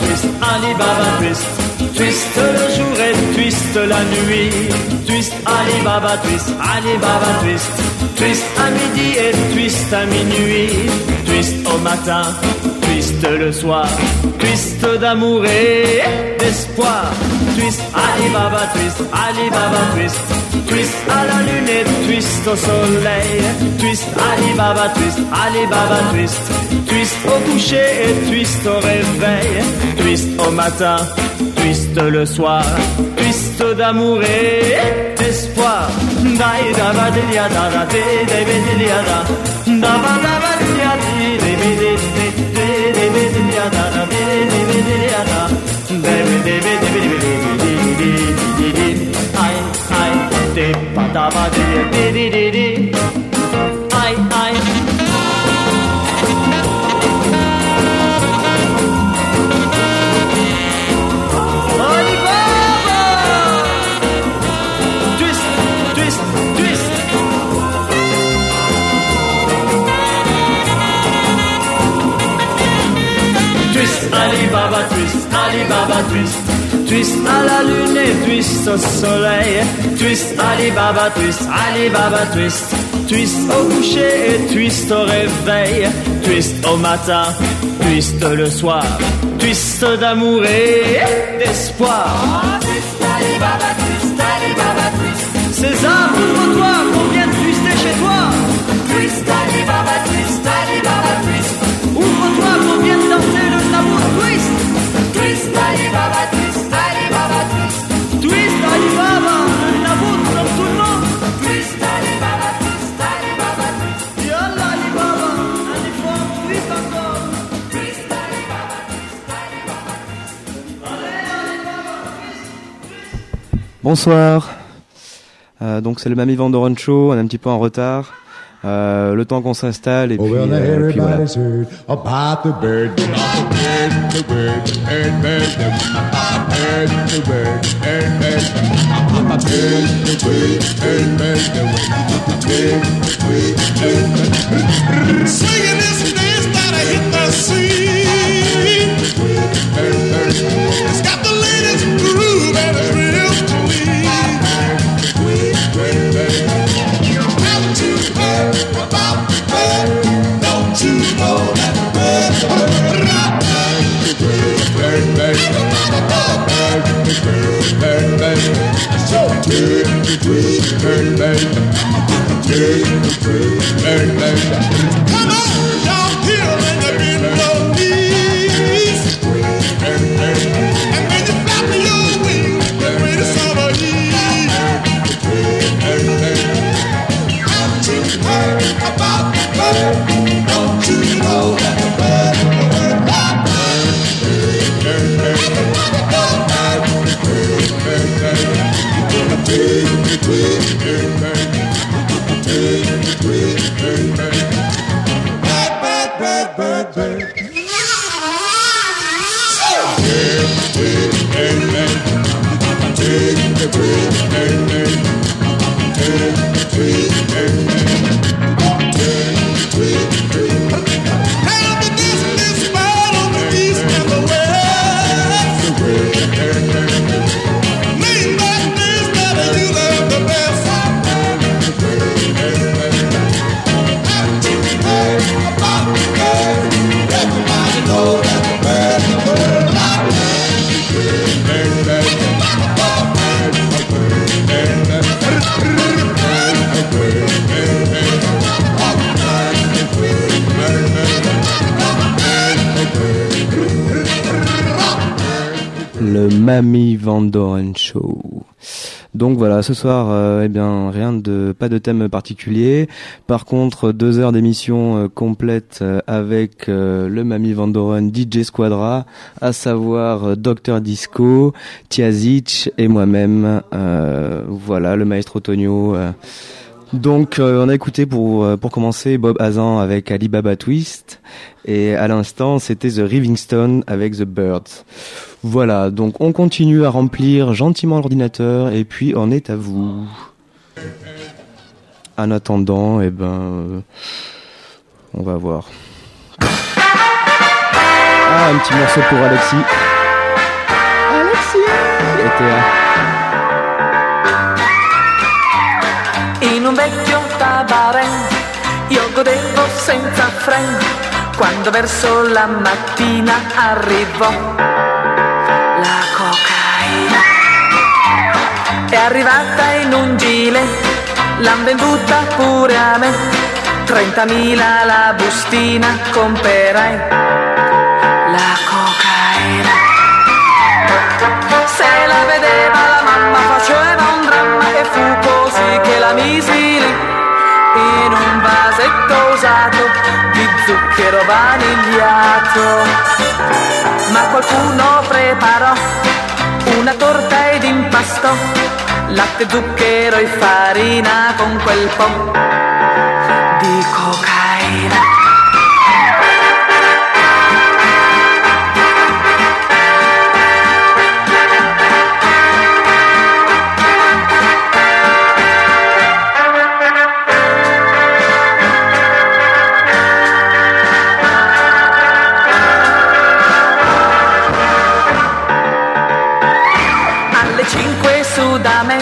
twist, Alibaba twist. Twist le jour et twist la nuit. Twist, Alibaba twist, Alibaba twist. Twist à midi et twist à minuit. Twist au matin, twist le soir. Twist d'amour et d'espoir twist, Alibaba twist, Alibaba twist. Twist à la lunette, twist au soleil, twist Alibaba twist, Alibaba twist. Twist au coucher et twist au réveil, twist au matin, twist le soir, twist d'amour et d'espoir. Dai da ba de da da de de be da da ba da ba da da da Dee dee dee dee dee dee dee dee dee dee dee dee dee dee. I I de pa da ba dee dee dee dee. Alibaba twist. Twist à la lune et twist au soleil. Twist, Alibaba twist, Alibaba twist. Twist au coucher et twist au réveil. Twist au matin, twist le soir. Twist d'amour et d'espoir. César, ouvre-toi, qu'on vient de Bonsoir. Euh, donc c'est le Mamie Vandoren Show, on est un petit peu en retard. Euh, le temps qu'on s'installe et puis, Oh, well, euh, et puis voilà. Burn, baby, Burn, burn, burn. Come on down here in the middle And when you flap your wings, the great summer heat. Burn, burn. I'm too hurt about the burn. Show. Donc voilà, ce soir, euh, eh bien, rien de, pas de thème particulier. Par contre, deux heures d'émission euh, complète euh, avec le Mamie Vandoren DJ Squadra, à savoir Dr Disco, Tiazic et moi-même. voilà, le maestro Tonio. Donc euh, on a écouté pour euh, pour commencer Bob Hazan avec Alibaba Twist et à l'instant c'était The Rivingston avec The Birds. Voilà, donc on continue à remplir gentiment l'ordinateur et puis on est à vous. En attendant, eh ben euh, on va voir. Ah, un petit morceau pour Alexis. Alexis. un vecchio tabaret io godevo senza freno quando verso la mattina arrivò la cocaina. È arrivata in un gile, l'han venduta pure a me, 30.000 la bustina, comperai la cocaina. tutto vanigliato, ma qualcuno preparò una torta ed impasto latte, zucchero e farina con quel po' di coca. dame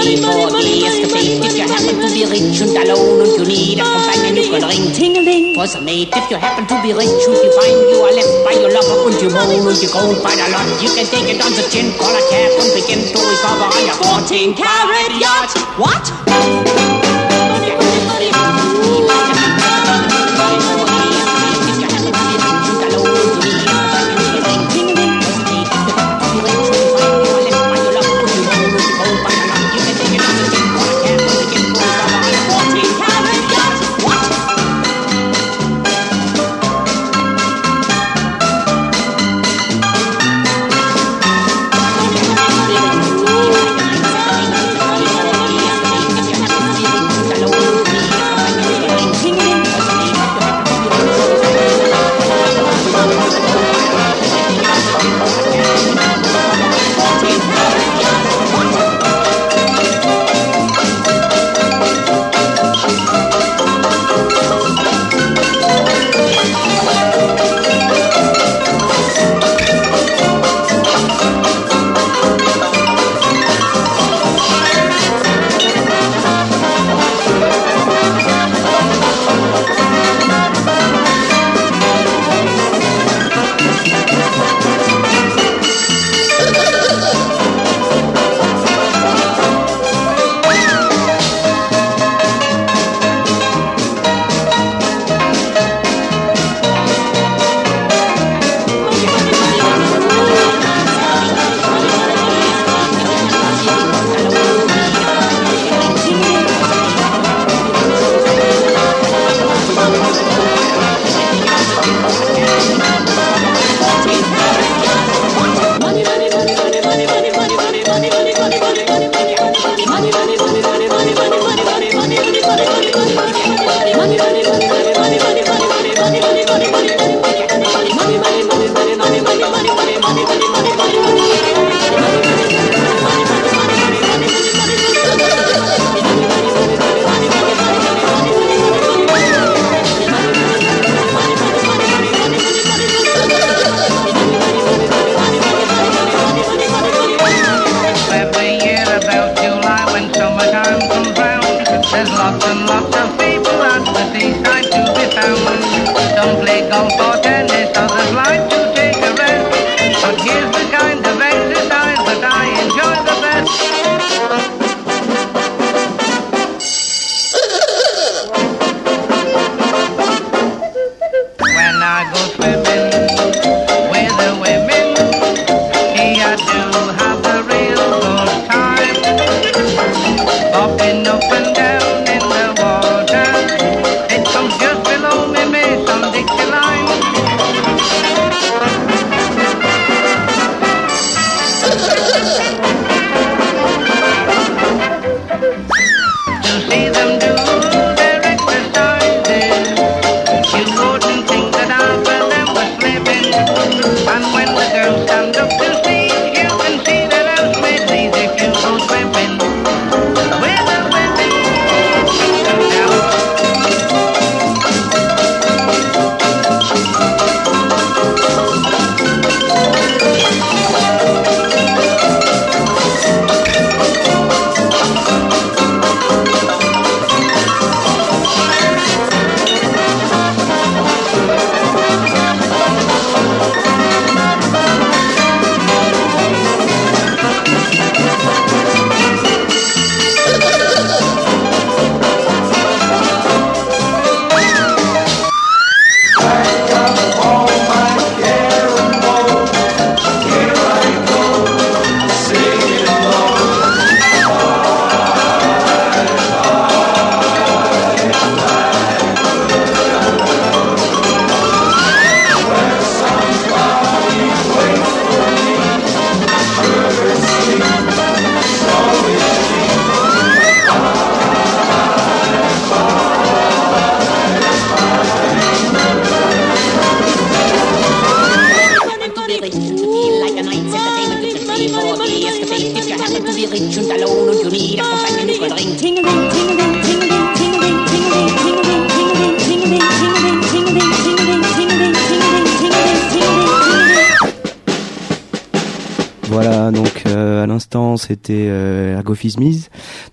pay for years to pay. If you happen to be rich and alone and you need a companion, you can ring ting-a-ling for some mate. If you happen to be rich and you find you are left by your lover and you moan and you go quite a lot, you can take it on the chin, call a cab and begin to recover on your 14 carat yacht. What? Lots and lots of people at the seaside to be found. Some play golf or tennis,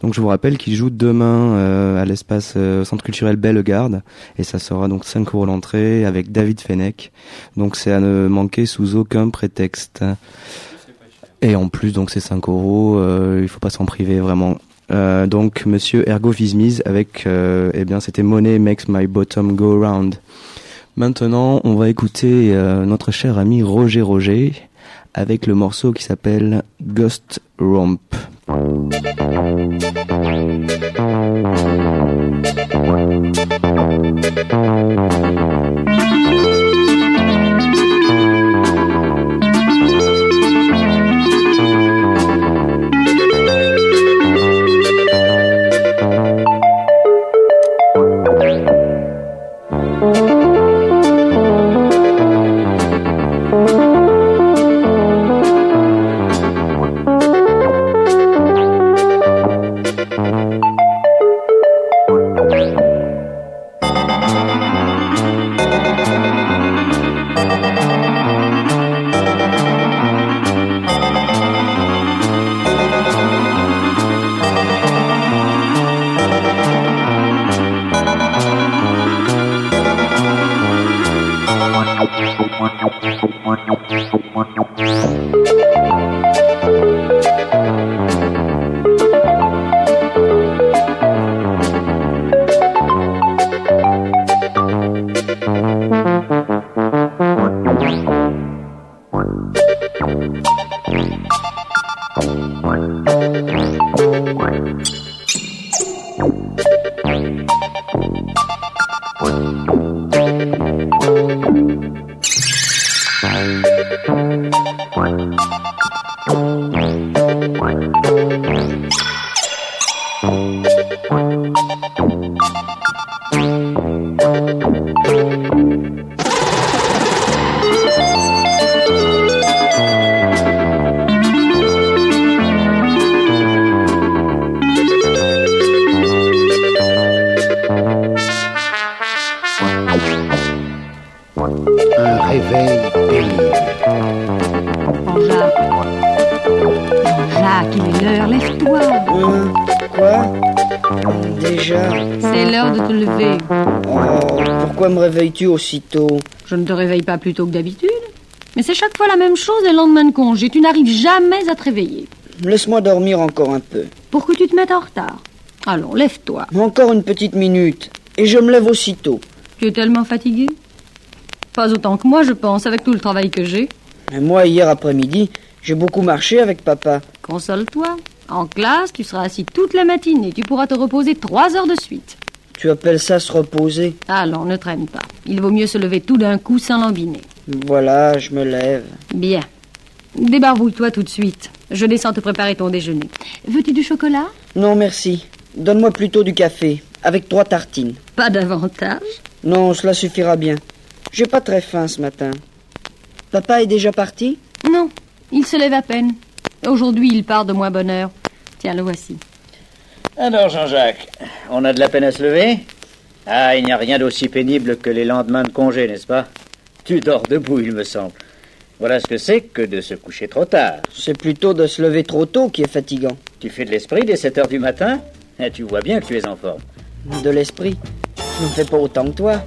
Donc je vous rappelle qu'il joue demain euh, à l'espace euh, Centre culturel Bellegarde et ça sera donc 5 euros l'entrée avec David Fennec. Donc c'est à ne manquer sous aucun prétexte. Et en plus donc c'est 5 euros, euh, il faut pas s'en priver vraiment. Donc Monsieur Ergo Fismise avec eh bien c'était Money Makes My Bottom Go Round. Maintenant on va écouter notre cher ami Roger Roger avec le morceau qui s'appelle Ghost Romp. Thank you. Aussitôt? Je ne te réveille pas plus tôt que d'habitude. Mais c'est chaque fois la même chose le lendemain de congé. Tu n'arrives jamais à te réveiller. Laisse-moi dormir encore un peu. Pour que tu te mettes en retard. Allons, lève-toi. Encore une petite minute. Et je me lève aussitôt. Tu es tellement fatigué Pas autant que moi, je pense, avec tout le travail que j'ai. Mais moi, hier après-midi, j'ai beaucoup marché avec papa. Console-toi. En classe, tu seras assis toute la matinée. Tu pourras te reposer trois heures de suite. Tu appelles ça se reposer? Allons, ne traîne pas. Il vaut mieux se lever tout d'un coup sans lambiner. Voilà, je me lève. Bien. Débarbouille-toi tout de suite. Je descends te préparer ton déjeuner. Veux-tu du chocolat? Non, merci. Donne-moi plutôt du café, avec trois tartines. Pas davantage? Non, cela suffira bien. J'ai pas très faim ce matin. Papa est déjà parti? Non, il se lève à peine. Aujourd'hui, il part de moins bonne heure. Tiens, le voici. Alors, Jean-Jacques, on a de la peine à se lever? Ah, il n'y a rien d'aussi pénible que les lendemains de congé, n'est-ce pas? Tu dors debout, il me semble. Voilà ce que c'est que de se coucher trop tard. C'est plutôt de se lever trop tôt qui est fatigant. Tu fais de l'esprit dès 7 heures du matin? Eh, Tu vois bien que tu es en forme. De l'esprit? Je ne fais pas autant que toi.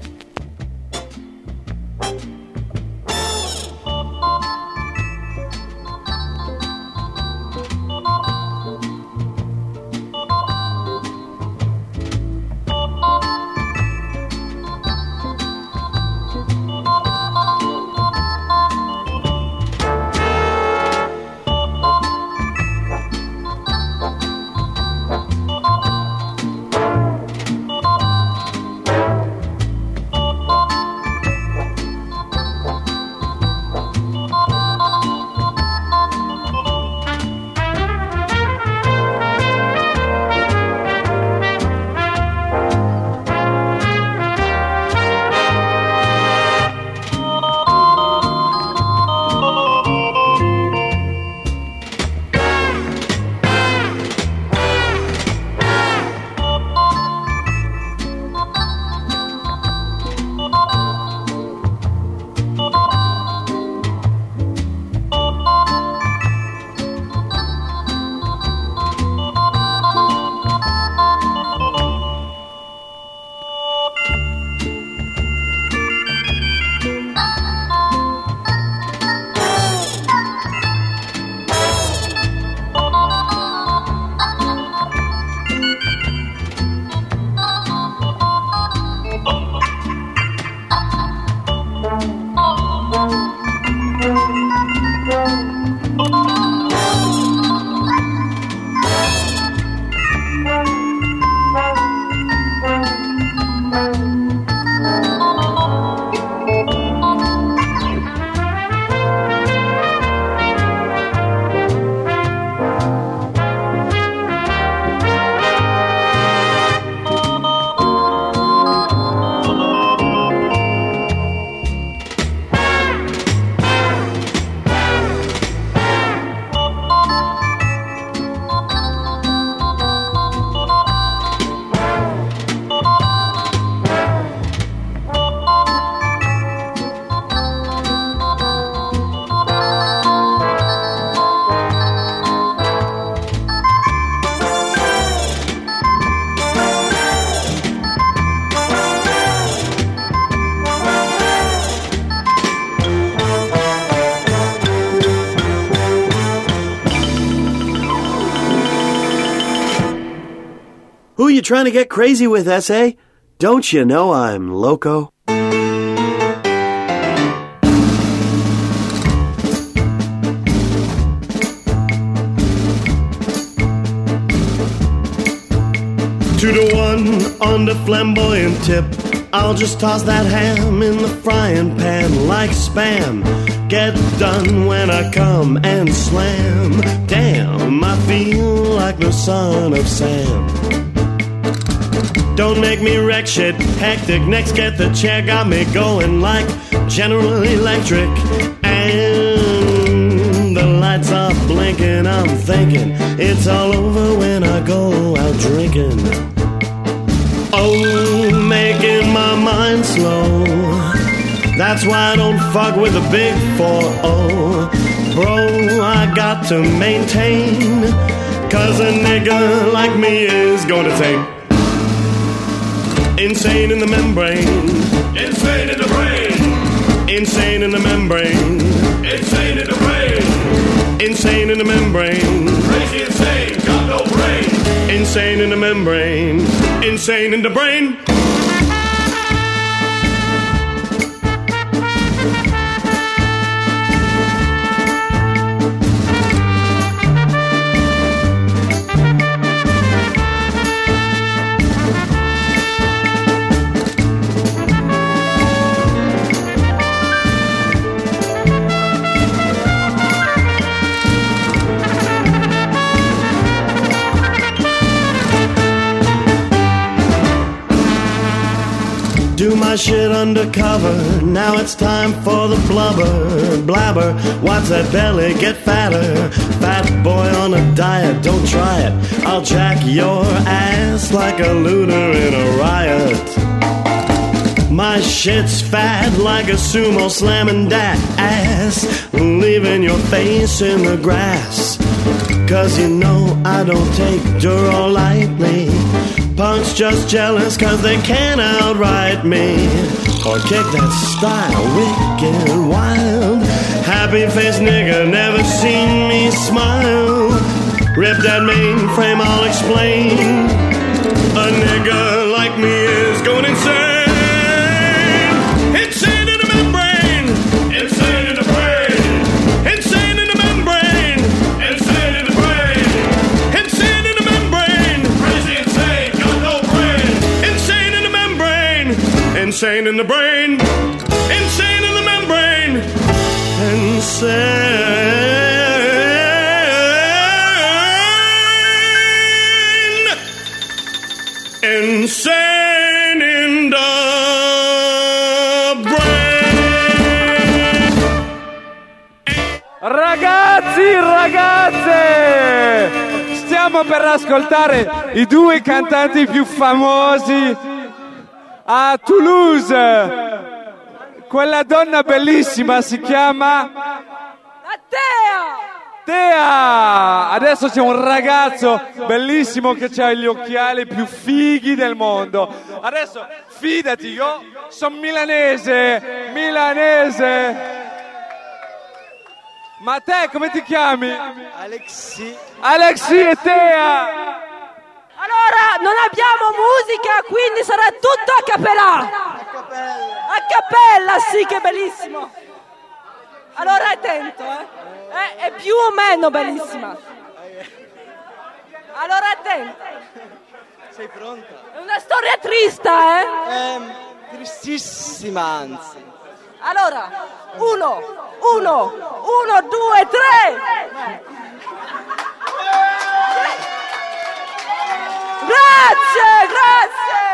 Trying to get crazy with, S.A.? Don't you know I'm loco? Two to one on the flamboyant tip. I'll just toss that ham in the frying pan like spam. Get done when I come and slam. Damn, I feel like the son of Sam. Don't make me wreck shit. Hectic, next get the chair. Got me going like General Electric. And the lights are blinking. I'm thinking it's all over when I go out drinking. Oh, making my mind slow. That's why I don't fuck with the big 4 Bro, I got to maintain. Cause a nigga like me is gonna take Insane in the membrane. Insane in the brain. Insane in the membrane. Insane in the brain. Insane in the membrane. Crazy insane, got no brain. Insane in the membrane. Insane in the brain. My shit undercover. Now it's time for the blubber, blabber. Watch that belly get fatter. Fat boy on a diet, don't try it. I'll jack your ass like a looter in a riot. My shit's fat like a sumo slamming that ass, leaving your face in the grass. Cause you know I don't take Duro lightly. Punks just jealous cause they can't outright me. Or kick that style wicked wild. Happy face nigga, never seen me smile. Rip that mainframe, I'll explain. A nigga like me is going insane. Insane Insane in the brain. Insane in the membrane. Insane. Insane in the brain. Ragazzi, ragazze! Stiamo per ascoltare i due cantanti più famosi a Toulouse. Quella donna bellissima si chiama Tea! Adesso c'è un ragazzo bellissimo che ha gli occhiali più fighi del mondo. Adesso fidati, io sono milanese, milanese. Ma te come ti chiami? Alexi. Alexi e Tea! Allora, non abbiamo musica, quindi sarà tutto a cappella. A cappella, sì, che bellissimo. Allora, attento, eh. È, è più o meno bellissima. Allora, attento. Sei pronta? È una storia triste, eh. Ehm, tristissima, anzi. Allora, uno, uno, uno, due, tre. Grazie, grazie.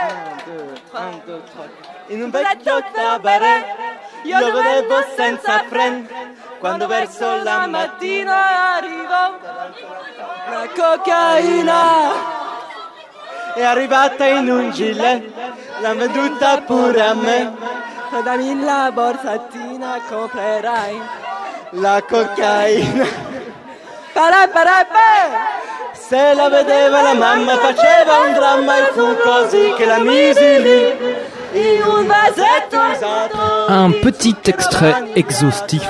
In un vecchio cabaret io lo vedevo senza friend. Quando verso la mattina arrivo la cocaina è arrivata in un gilet l'ha venduta pure a me. Dammi la borsatina comprerai la cocaina la la mamma un e la un petit extrait exhaustif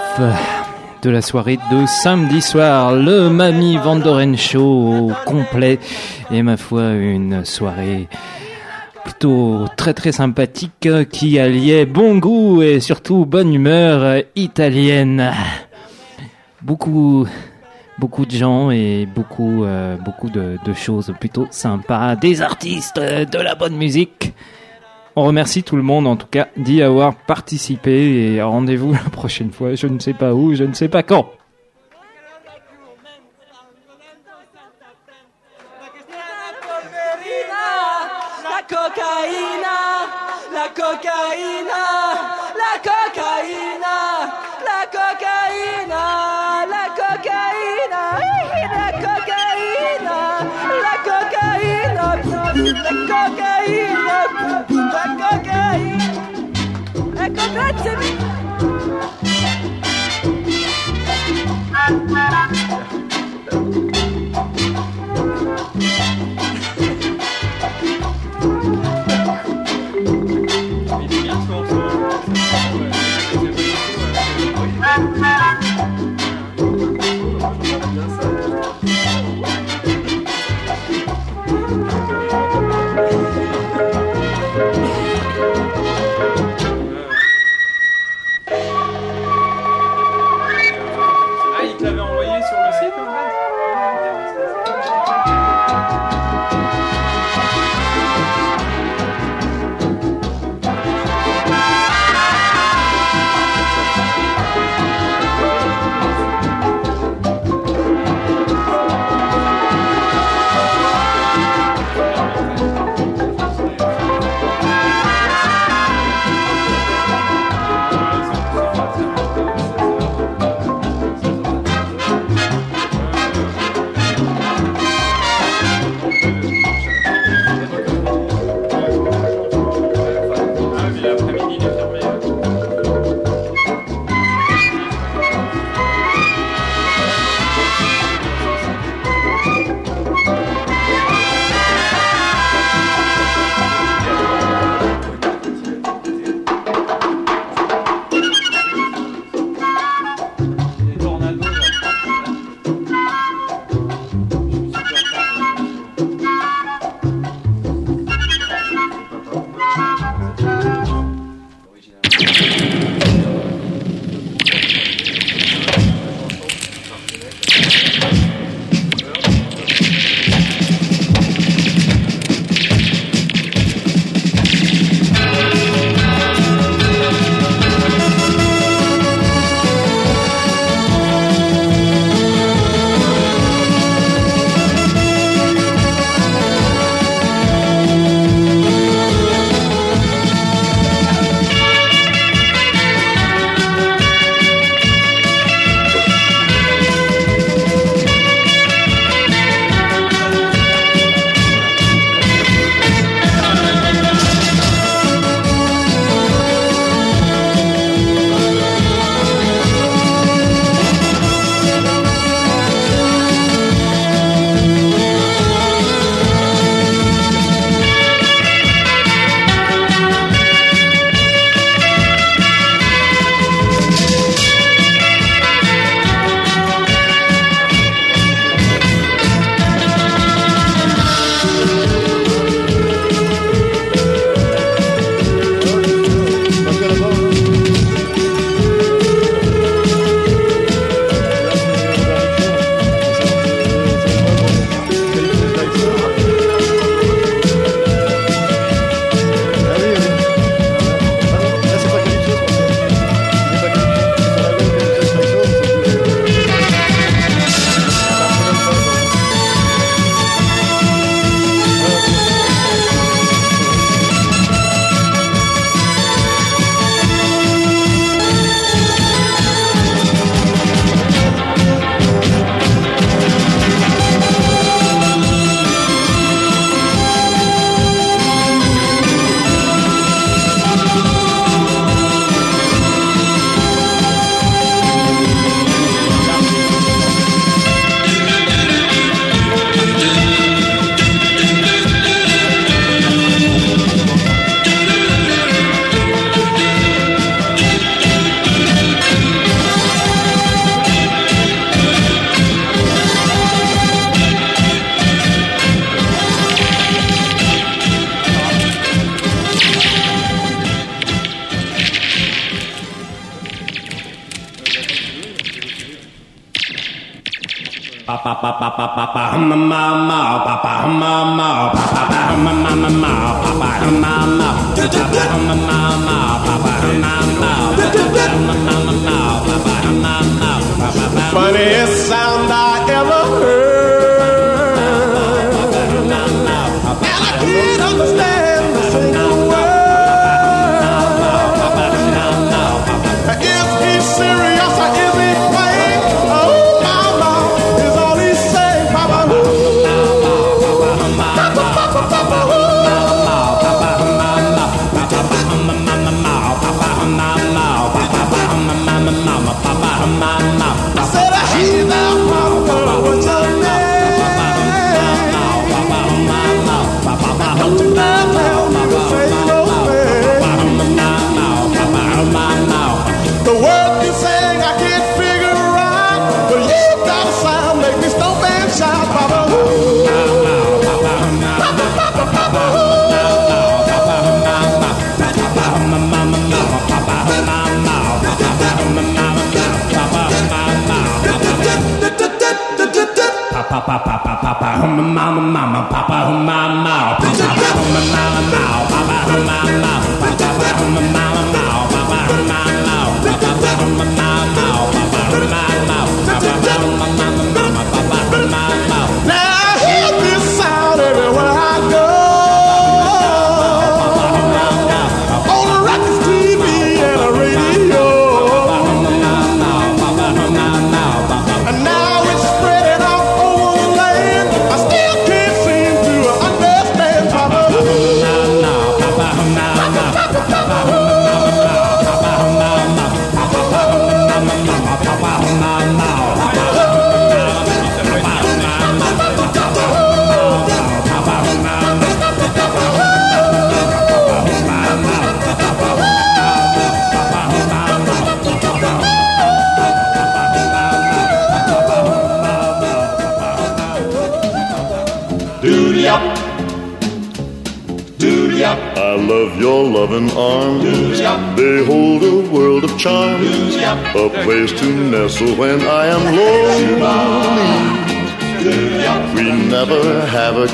de la soirée de samedi soir, le Mamie Vandoren Show complet et ma foi une soirée plutôt très très sympathique qui alliait bon goût et surtout bonne humeur italienne. Beaucoup beaucoup de gens et beaucoup euh, beaucoup de, choses plutôt sympas, des artistes, euh, de la bonne musique. On remercie tout le monde en tout cas d'y avoir participé et rendez-vous la prochaine fois, je ne sais pas où, je ne sais pas quand.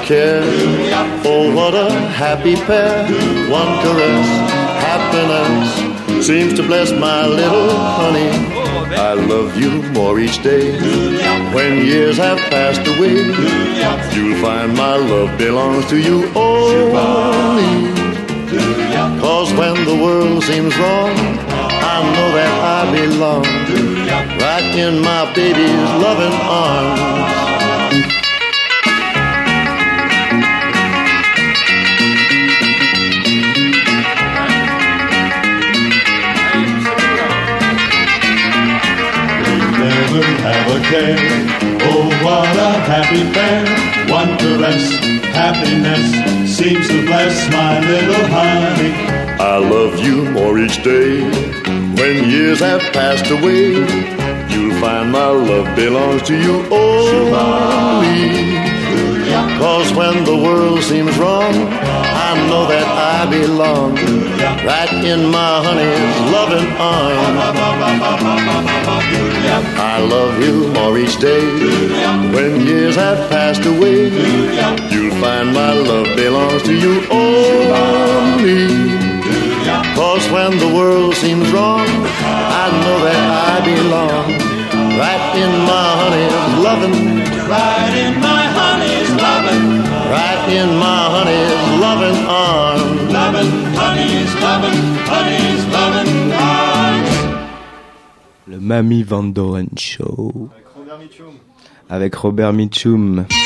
Care. Oh, what a happy pair. One caress, happiness seems to bless my little honey. I love you more each day. When years have passed away, you'll find my love belongs to you only. Cause when the world seems wrong, I know that I belong right in my baby's loving arms. Oh, what a happy pair. Caress, happiness seems to bless my little honey. I love you more each day. When years have passed away, you'll find my love belongs to you only. Cause when the world seems wrong, I know that I belong right in my honey's loving arms. I love you more each day. When years have passed away, you'll find my love belongs to you only. Cause when the world seems wrong, I know that I belong right in my honey's loving. Right in my loving. Right in my honey's loving arms. Loving, honey's loving, honey's loving arms. Le Mami Van Doren Show. Avec Robert Mitchum. Thank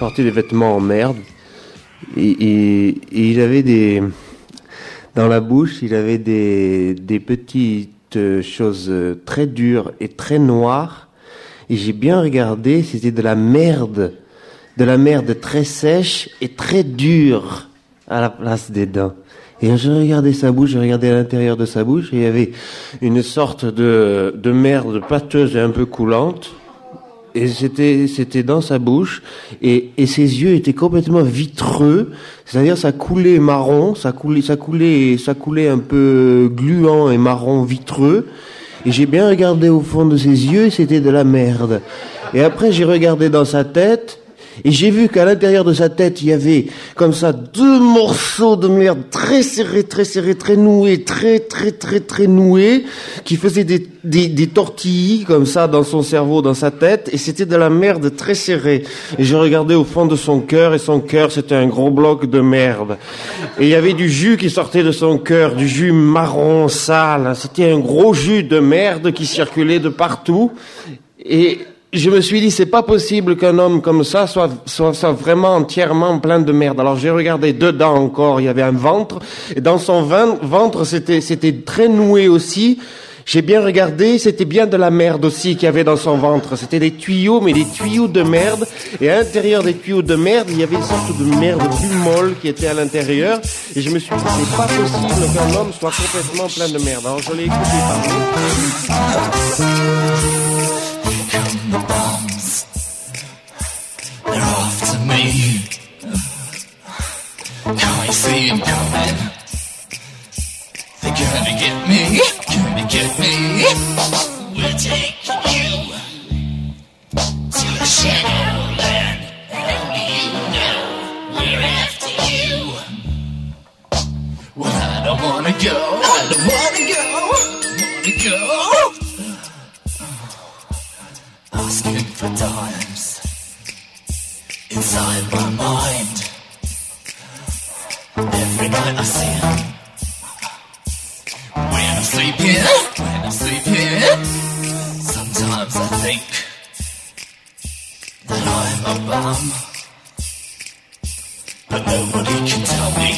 portait des vêtements en merde. Et, il avait des, dans la bouche, il avait des, des petites euh, choses euh, très dures et très noires. Et j'ai bien regardé, c'était de la merde, de la merde très sèche et très dure à la place des dents. Et je regardais sa bouche, je regardais à l'intérieur de sa bouche, et il y avait une sorte de, de merde pâteuse et un peu coulante. Et c'était, c'était dans sa bouche, et, et ses yeux étaient complètement vitreux, c'est-à-dire ça coulait marron, ça coulait, ça coulait, ça coulait un peu gluant et marron vitreux. Et j'ai bien regardé au fond de ses yeux, et c'était de la merde. Et après j'ai regardé dans sa tête, et j'ai vu qu'à l'intérieur de sa tête, il y avait comme ça deux morceaux de merde très serrés, très serrés, très noués, très très très très noués, qui faisaient des, des, des tortilles comme ça dans son cerveau, dans sa tête, et c'était de la merde très serrée. Et j'ai regardé au fond de son cœur, et son cœur c'était un gros bloc de merde. Et il y avait du jus qui sortait de son cœur, du jus marron sale. C'était un gros jus de merde qui circulait de partout. Et je me suis dit, c'est pas possible qu'un homme comme ça soit, soit, soit vraiment entièrement plein de merde. Alors j'ai regardé dedans encore, il y avait un ventre, et dans son ventre, c'était, c'était très noué aussi. J'ai bien regardé, c'était bien de la merde aussi qu'il y avait dans son ventre. C'était des tuyaux, mais des tuyaux de merde. Et à l'intérieur des tuyaux de merde, il y avait une sorte de merde plus molle qui était à l'intérieur. Et je me suis dit, c'est pas possible qu'un homme soit complètement plein de merde. Alors je l'ai écouté parler. Coming? They're gonna get me, gonna get me. We're you to the only you know we're after you. Well, I don't wanna go, I don't wanna go, wanna go. Asking for dimes inside my mind. Every night I see. When I'm sleeping, when I'm sleeping, sometimes I think that I'm a bum. But nobody can tell me.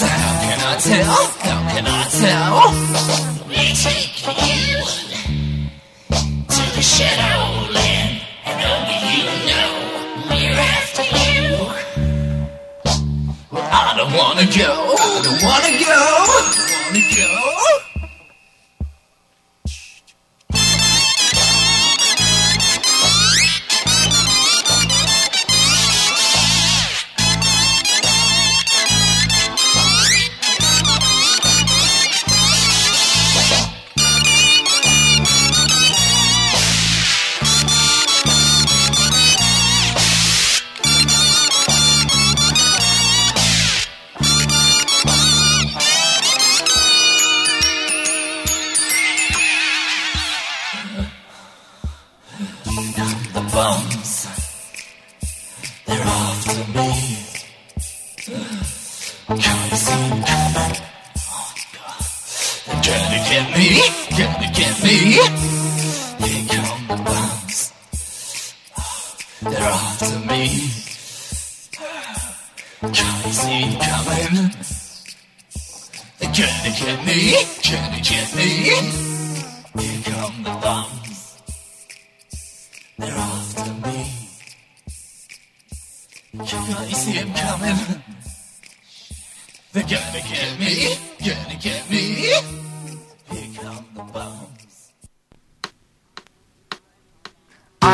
How can I tell? How can I tell? We take you to the shadowland, and only you Well, I don't wanna go, I don't wanna go, me. Here come the bums. They're after me. Can't you see 'em coming? They're gonna get me, gonna get me. Here come the bums. They're after me. Can't you see 'em coming? They're gonna get me, gonna get me. Here come the bums.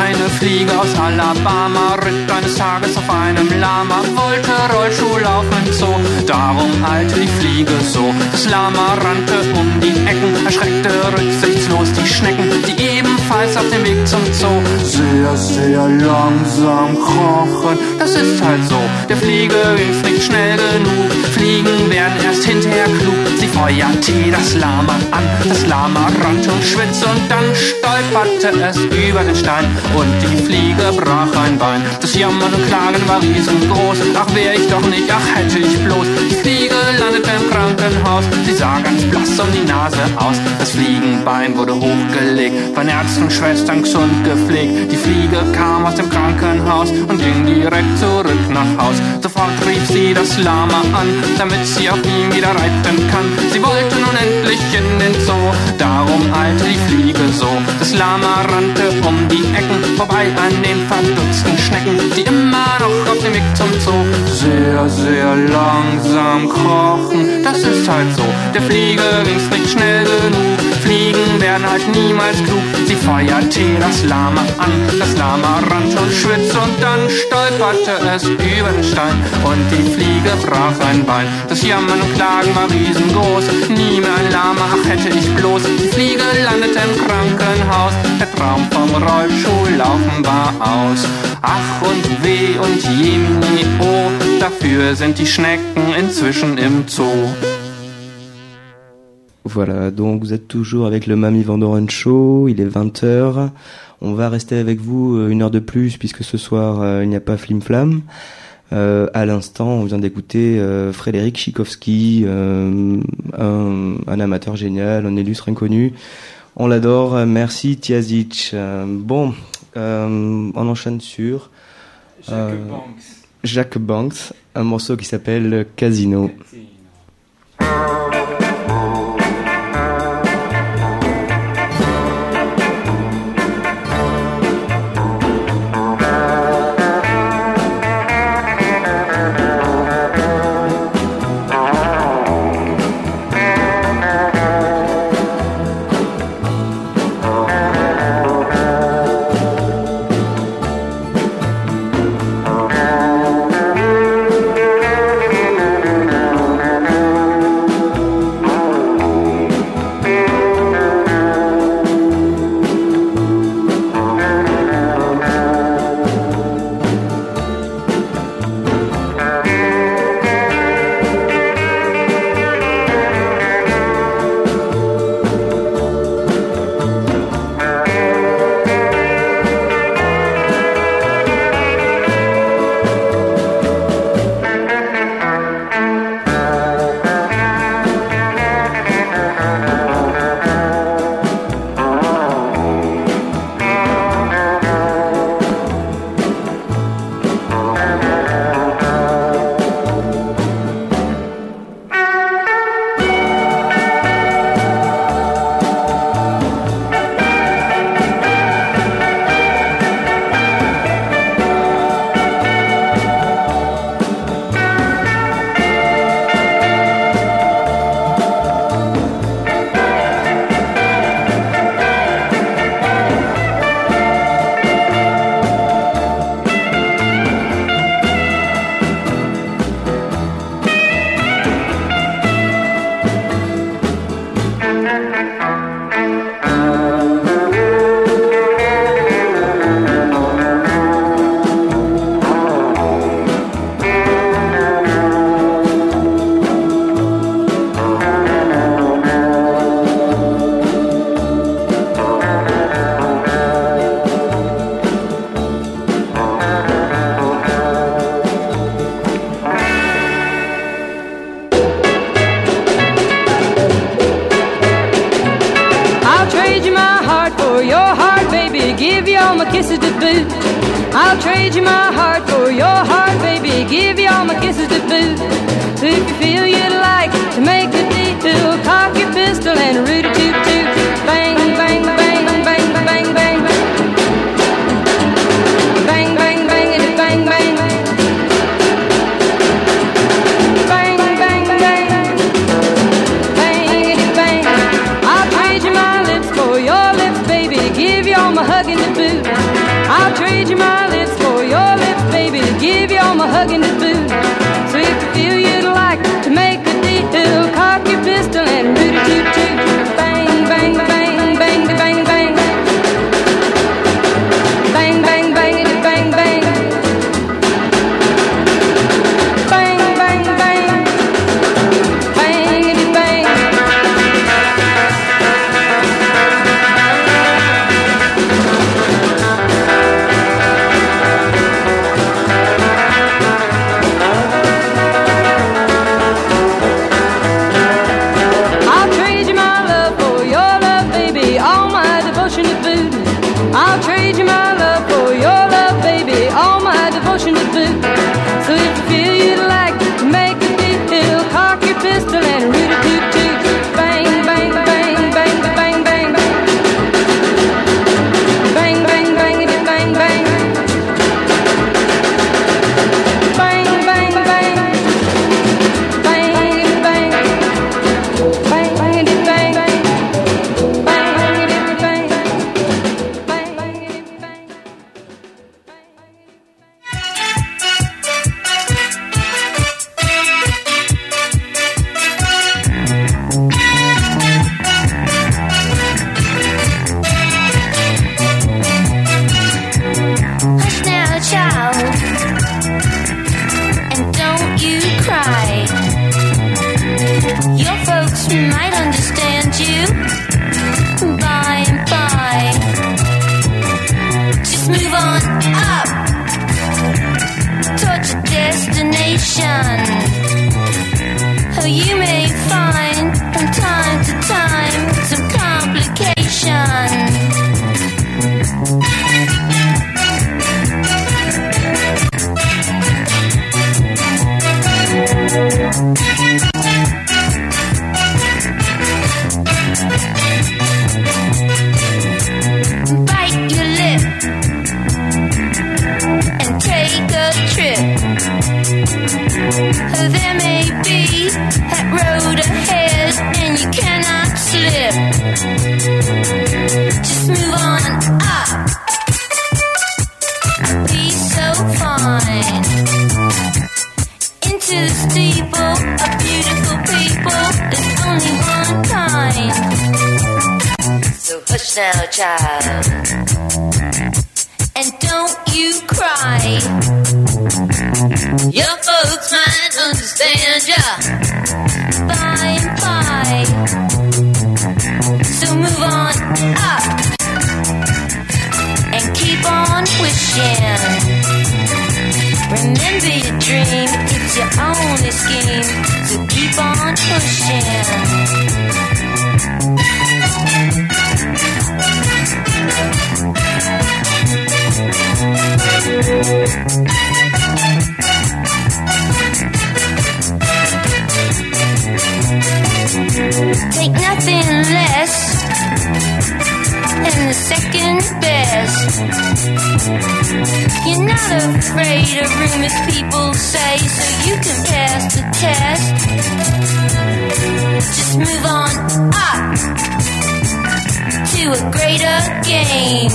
Eine Fliege aus Alabama ritt eines Tages auf einem Lama, wollte Rollschuh laufen so, darum eilte die Fliege so. Das Lama rannte um die Ecken, erschreckte rücksichtslos die Schnecken, die ebenfalls auf dem Weg zum Zoo. Sehr sehr, langsam krochen. Das ist halt so, der Flieger ist nicht schnell genug. Fliegen werden erst hinterher klug. Sie feuerte das Lama an, das Lama rannte und schwitzte und dann stolperte es über den Stein und die Fliege brach ein Bein. Das Jammern und Klagen war riesengroß. Ach, wär ich doch nicht, ach, hätte ich bloß. Die Fliege landete im Krankenhaus. Sie sah ganz blass um die Nase aus. Das Fliegenbein wurde hochgelegt, von Ärzten und Schwestern gesund gepflegt. Die Fliege kam aus dem Krankenhaus und ging direkt zurück nach Haus. Sofort rief sie das Lama an, damit sie auf ihm wieder reiten kann. Sie wollte nun endlich in den Zoo, darum eilte die Fliege so. Das Lama rannte um die Ecken, vorbei an den verdutzten Schnecken, die immer noch auf dem Weg zum Zoo sehr, sehr langsam krochen. Das ist halt so, der Fliege ging's nicht schnell genug. Fliegen werden halt niemals klug. Sie feuerte das Lama an, das Lama rannte und schwitzte und dann stolperte es über den Stein und die Fliege brach ein Bein. Das Jammern und Klagen war riesengroß, nie mehr ein Lama, ach hätte ich bloß. Die Fliege landete im Krankenhaus, der Traum vom Rollschuhlaufen Voilà, donc vous êtes toujours avec le Mamie Vandoren Show, il est 20h. On va rester avec vous euh, une heure de plus puisque ce soir euh, il n'y a pas Flim Flam. Euh, à l'instant, on vient d'écouter Frédéric Chikowski, un, amateur génial, un illustre inconnu. On l'adore. Merci Tiazic. Bon, on enchaîne sur euh, Jacques Banks, un morceau qui s'appelle Casino. game.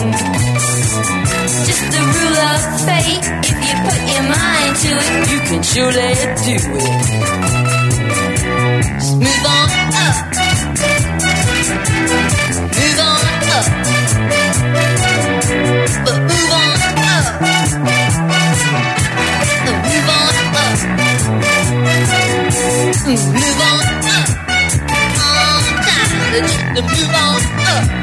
Just the rule of fate. If you put your mind to it, you can surely do it. Move on up. Move on up. But move on up. No, move on up. Move on up. On time. Just move on up.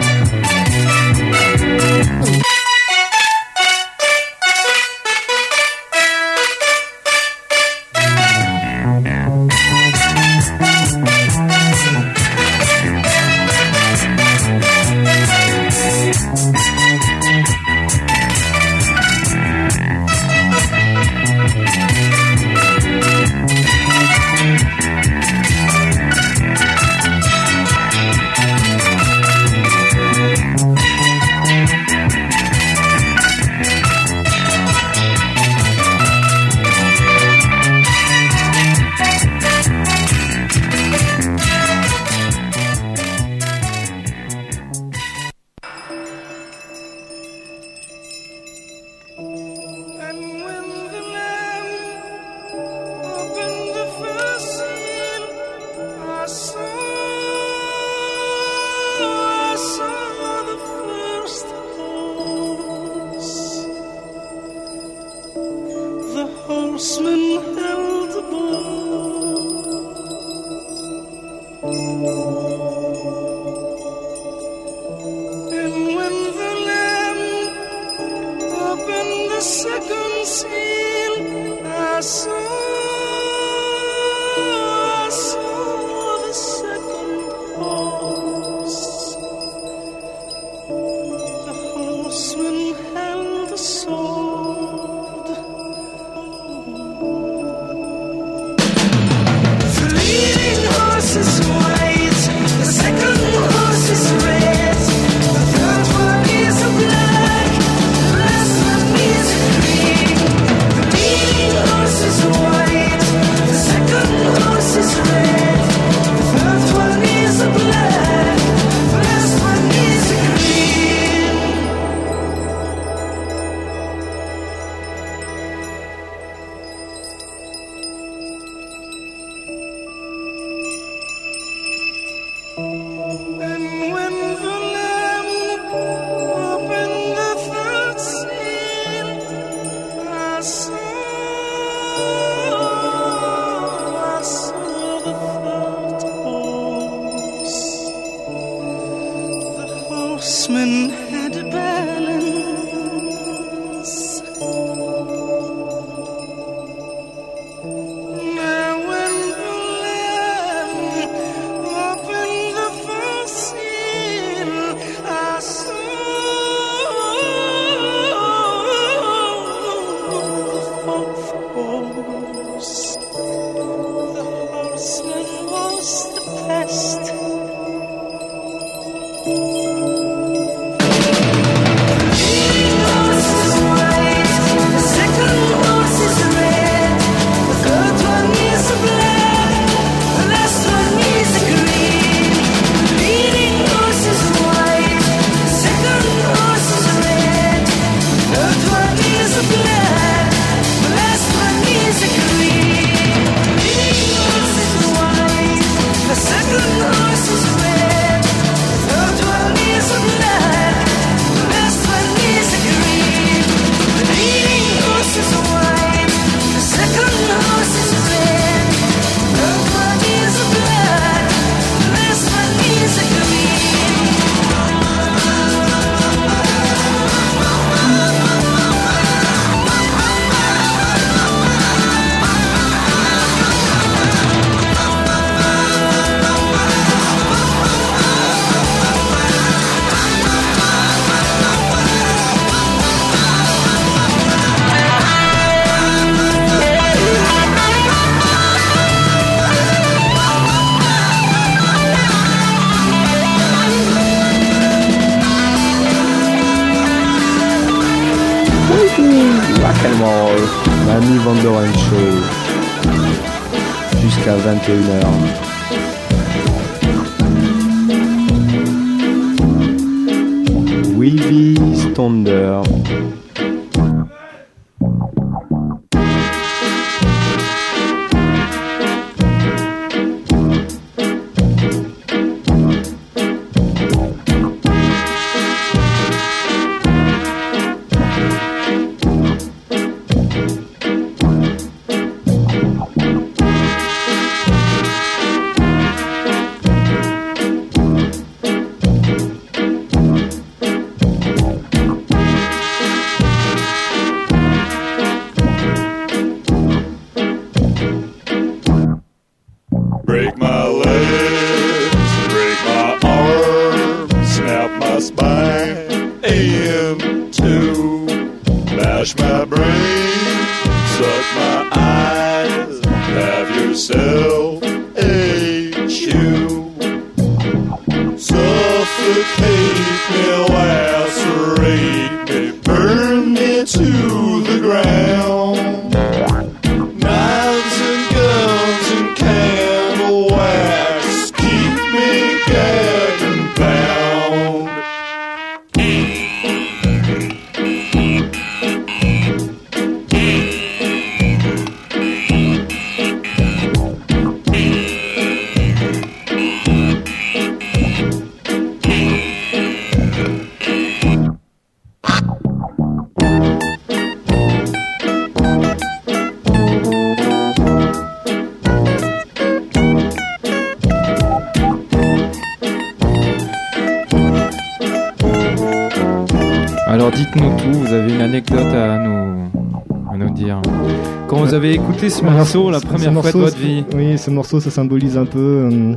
Écouté ce morceau la première fois de votre vie, Oui, ce morceau, ça symbolise un peu euh,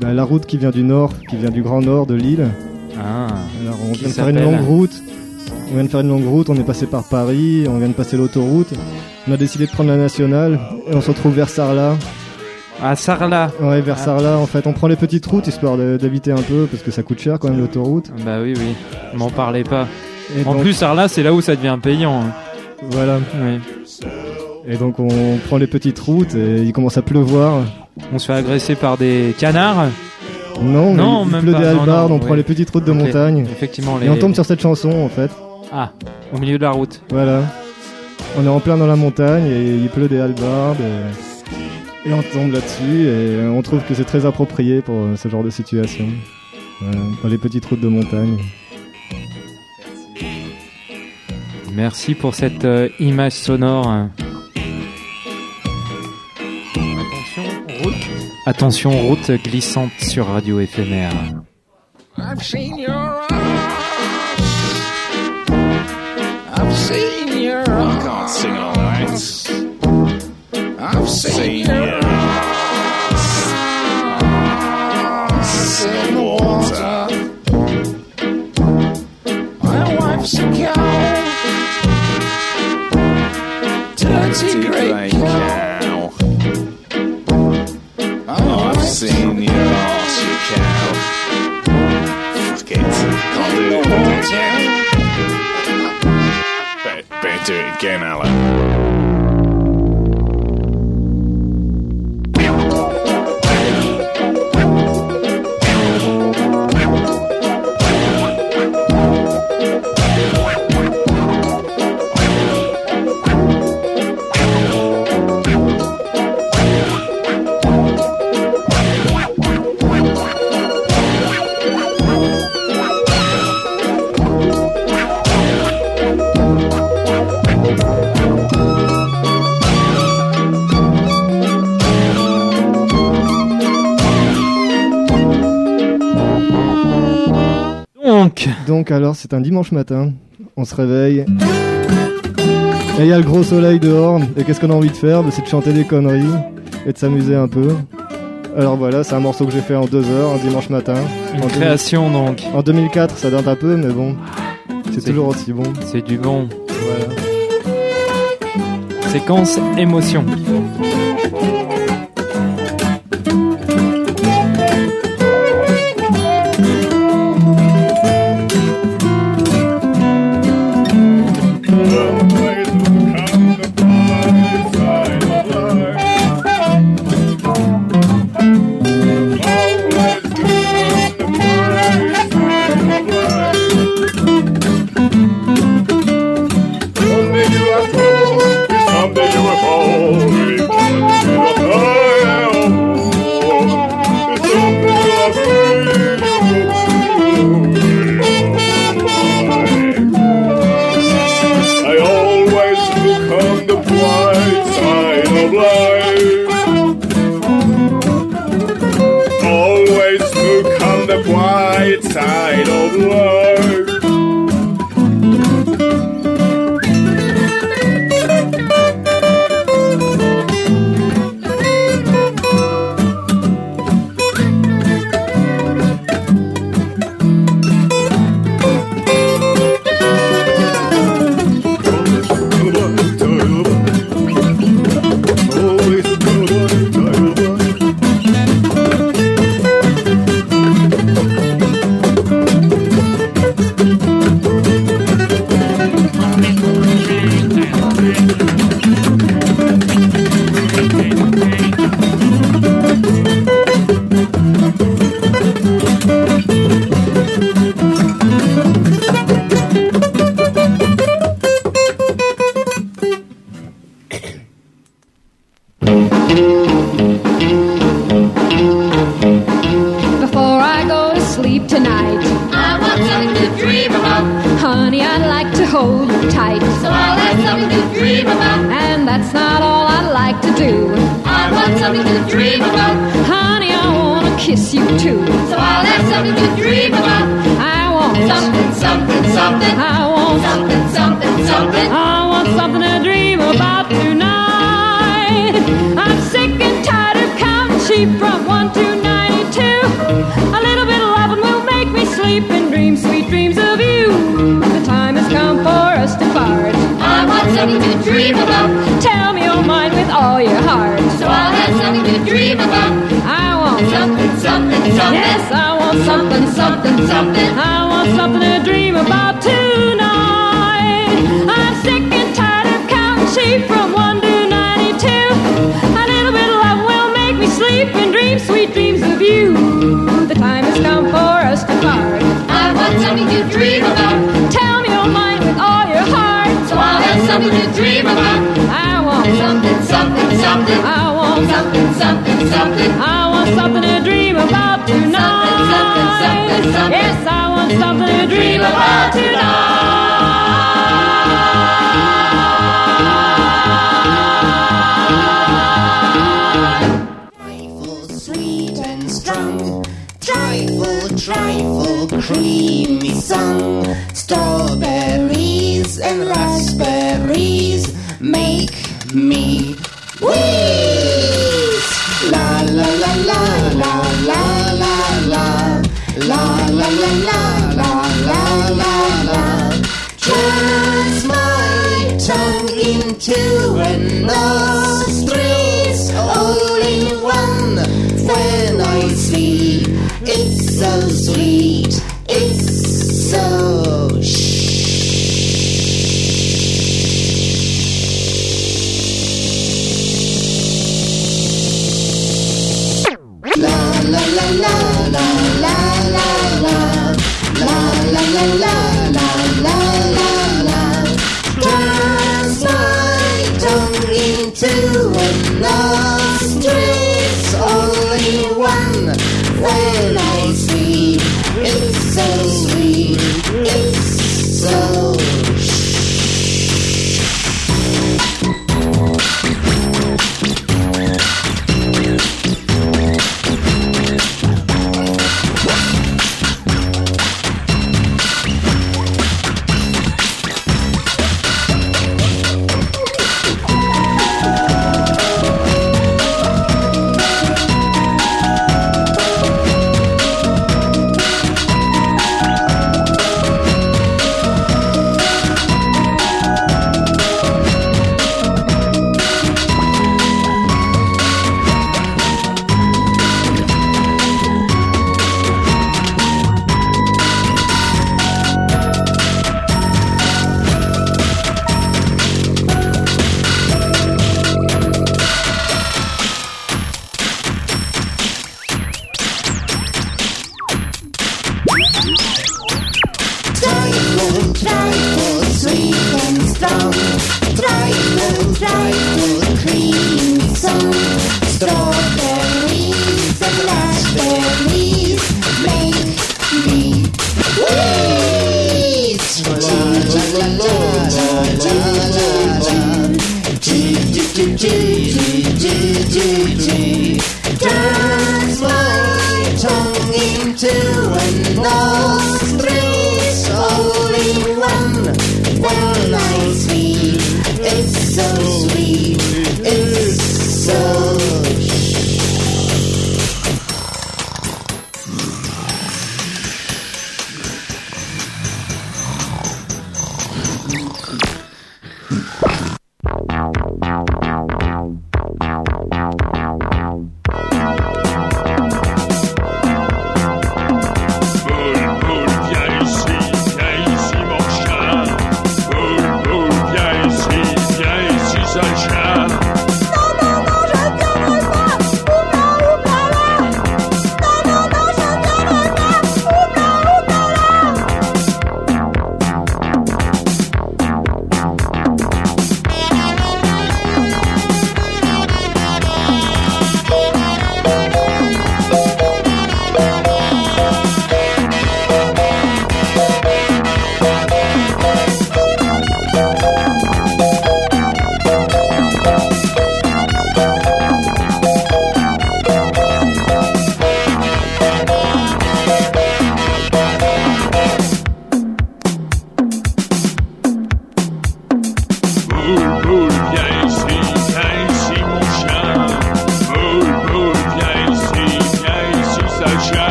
bah, la route qui vient du nord, qui vient du grand nord de l'île. Ah, Alors, on vient de faire une longue route. On vient de faire une longue route, on est passé par Paris, on vient de passer l'autoroute. On a décidé de prendre la nationale et on se retrouve vers Sarlat. À Sarlat Ouais, vers Ah. Sarlat en fait. On prend les petites routes histoire d'éviter un peu parce que ça coûte cher quand même l'autoroute. bah oui, oui, m'en parlez pas. Et en donc- plus, Sarlat, c'est là où ça devient payant. hein. Voilà. Oui. Et donc on prend les petites routes et il commence à pleuvoir. On se fait agresser par des canards. Non, non, il, il pleut pas. des halbardes, on prend les petites routes de montagne. Effectivement, Et les- on tombe sur cette chanson en fait. Ah, au milieu de la route. Voilà. On est en plein dans la montagne et il pleut des halbardes. Et, et on tombe là-dessus et on trouve que c'est très approprié pour euh, ce genre de situation. Voilà, dans les petites routes de montagne. Merci pour cette euh, image sonore. Attention, route glissante sur radio éphémère. I've seen your ass. I've seen your ass. I can't sing all night. I've seen, your ass again, Alan. Donc alors c'est un dimanche matin, on se réveille. Et il y a le gros soleil dehors, et qu'est-ce qu'on a envie de faire? Bah, C'est de chanter des conneries et de s'amuser un peu. Alors voilà, c'est un morceau que j'ai fait en deux heures, un dimanche matin. Une En création donc. En 2004, ça date un peu, mais bon, c'est toujours aussi bon. C'est du bon. Voilà. Séquence émotion.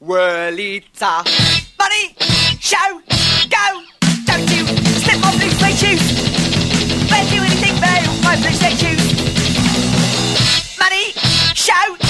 Whirly ta. Money, show, go. Don't you slip on blue suede shoes. Better do anything but my blue suede shoes. Money, show.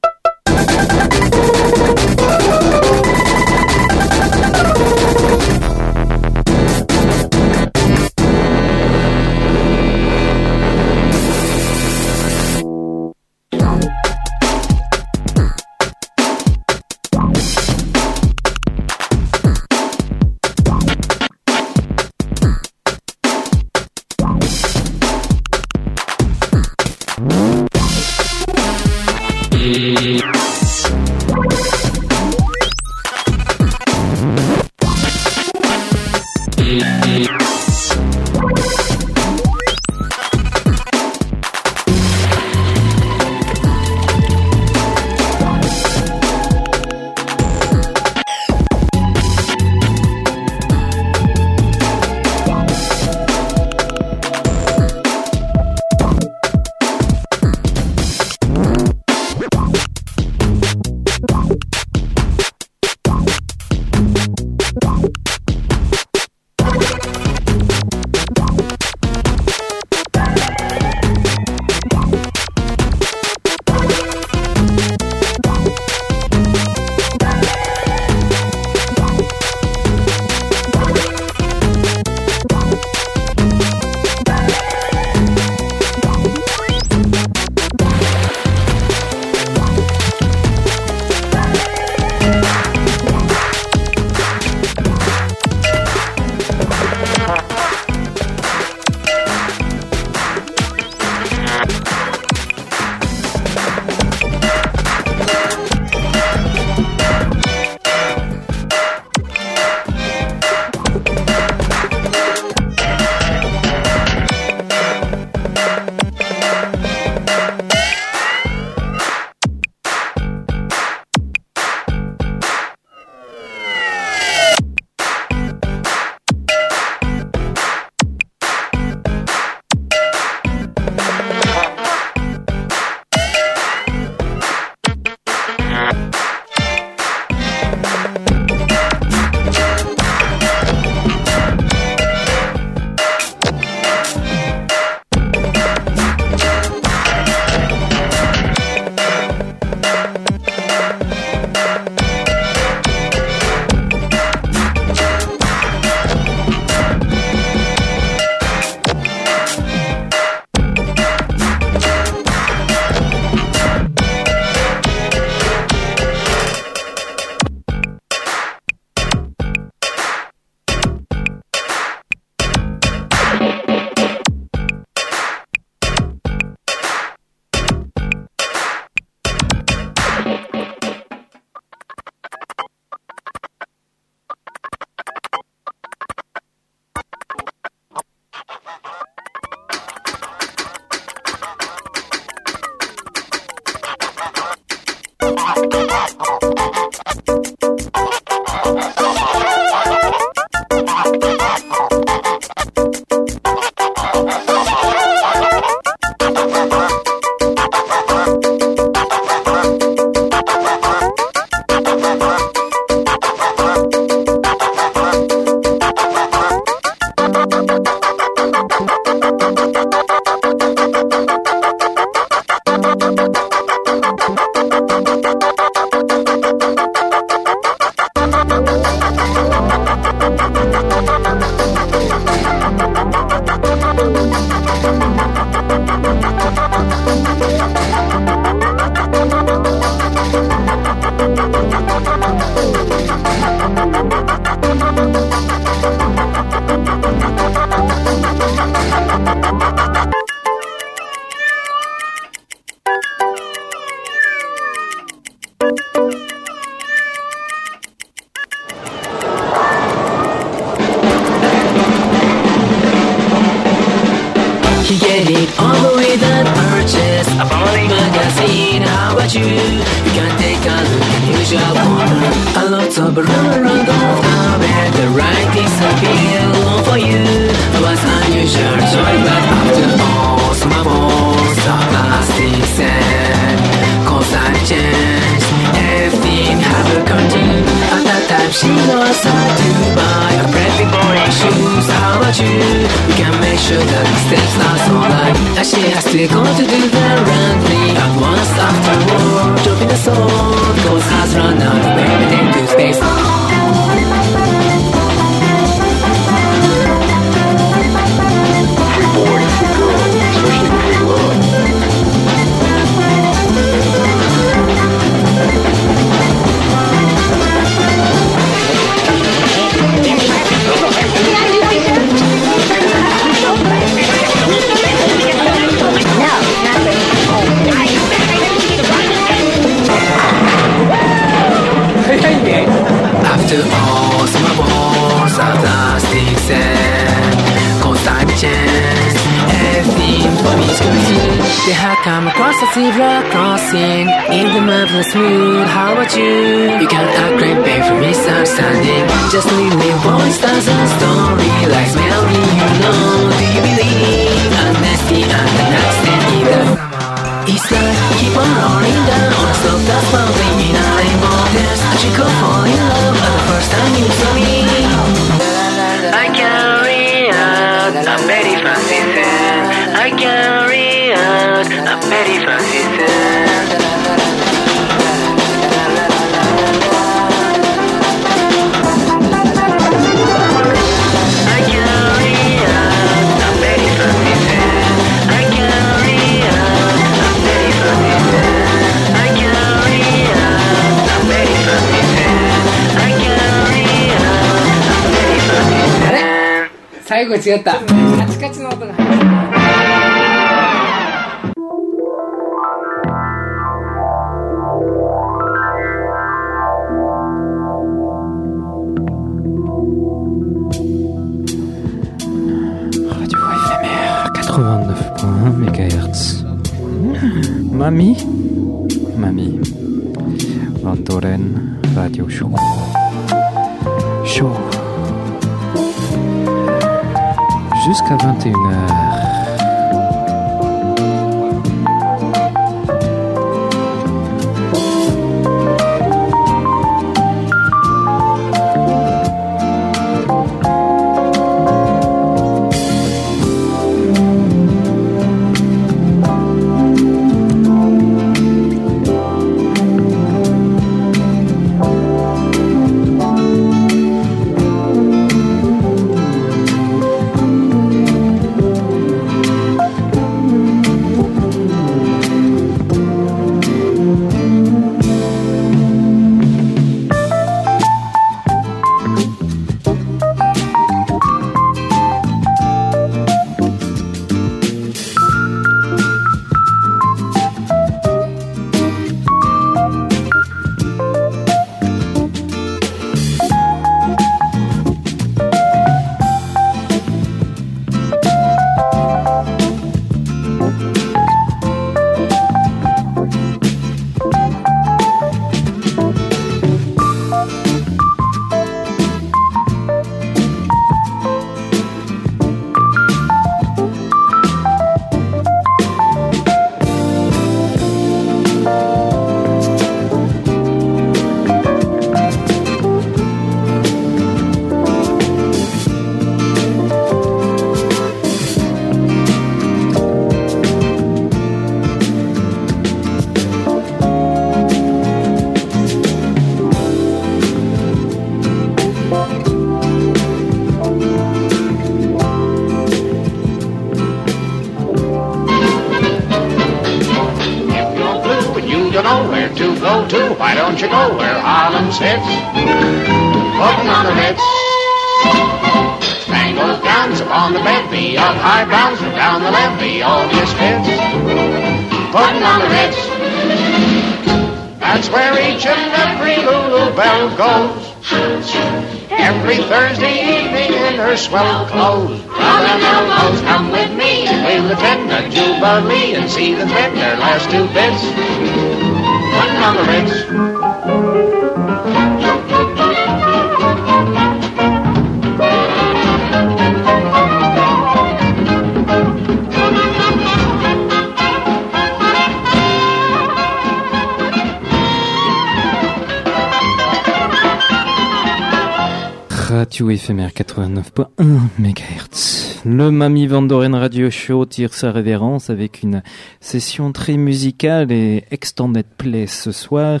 89.1 MHz. Le Mamie Vandoren Radio Show tire sa révérence avec une session très musicale et extended play ce soir,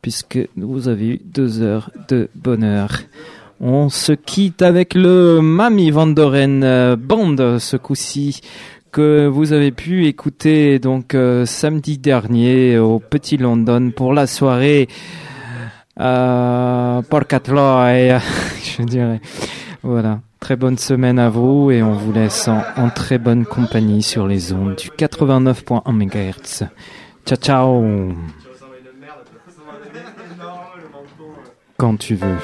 puisque vous avez eu deux heures de bonheur. On se quitte avec le Mamie Vandoren euh, Band ce coup-ci que vous avez pu écouter donc euh, samedi dernier au Petit London pour la soirée euh, Porcatloy, je dirais. Voilà. Très bonne semaine à vous et on vous laisse en, très bonne compagnie sur les ondes du 89.1 MHz. Ciao ciao Quand tu veux.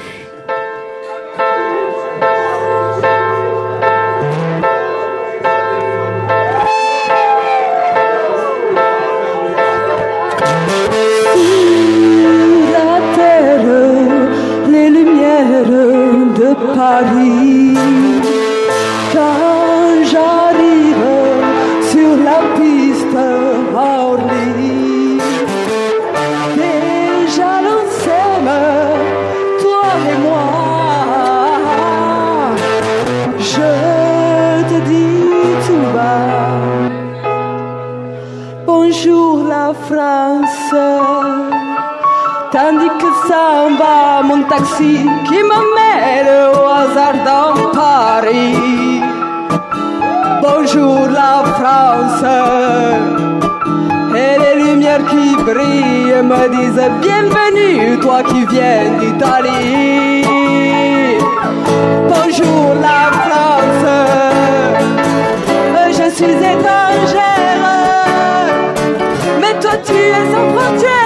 la terre, les lumières de Paris. Taxi qui m'emmène au hasard dans Paris. Bonjour la France. Et les lumières qui brillent me disent bienvenue, toi qui viens d'Italie. Bonjour la France. Je suis étrangère. Mais toi tu es sans frontières.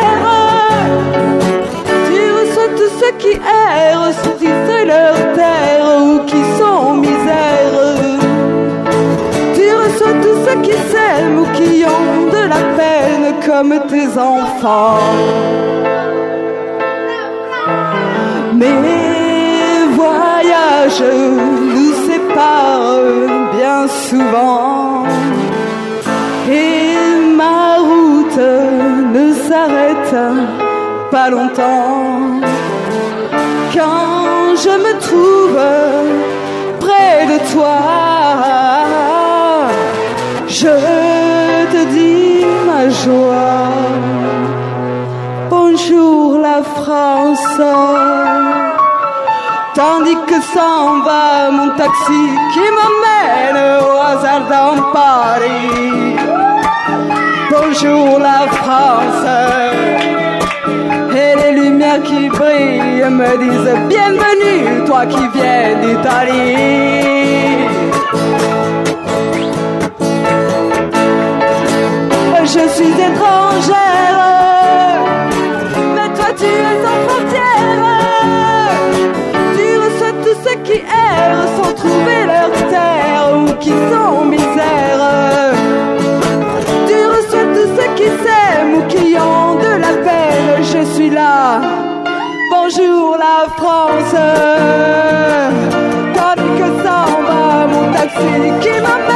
Qui errent, saisissent leur terre ou qui sont en misère. Tu reçois tous ceux qui s'aiment ou qui ont de la peine comme tes enfants. Mes voyages nous séparent bien souvent et ma route ne s'arrête pas longtemps. Quand je me trouve près de toi, je te dis ma joie. Bonjour la France. Tandis que s'en va mon taxi qui m'emmène au hasard dans Paris. Bonjour la France. Qui brillent me disent bienvenue, toi qui viens d'Italie. Je suis étrangère, mais toi tu es sans frontières. Tu reçois tous ceux qui errent sans trouver leur terre ou qui sont misère. Tu reçois tous ceux qui s'aiment ou qui ont de la peine. Je suis là. Bonjour la France. Tandis que s'en va mon taxi qui m'amène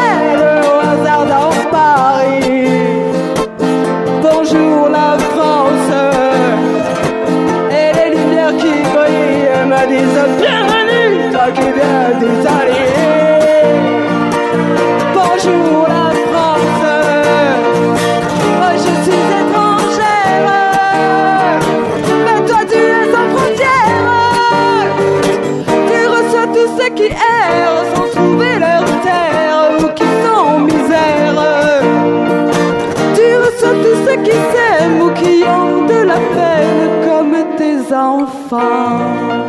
放。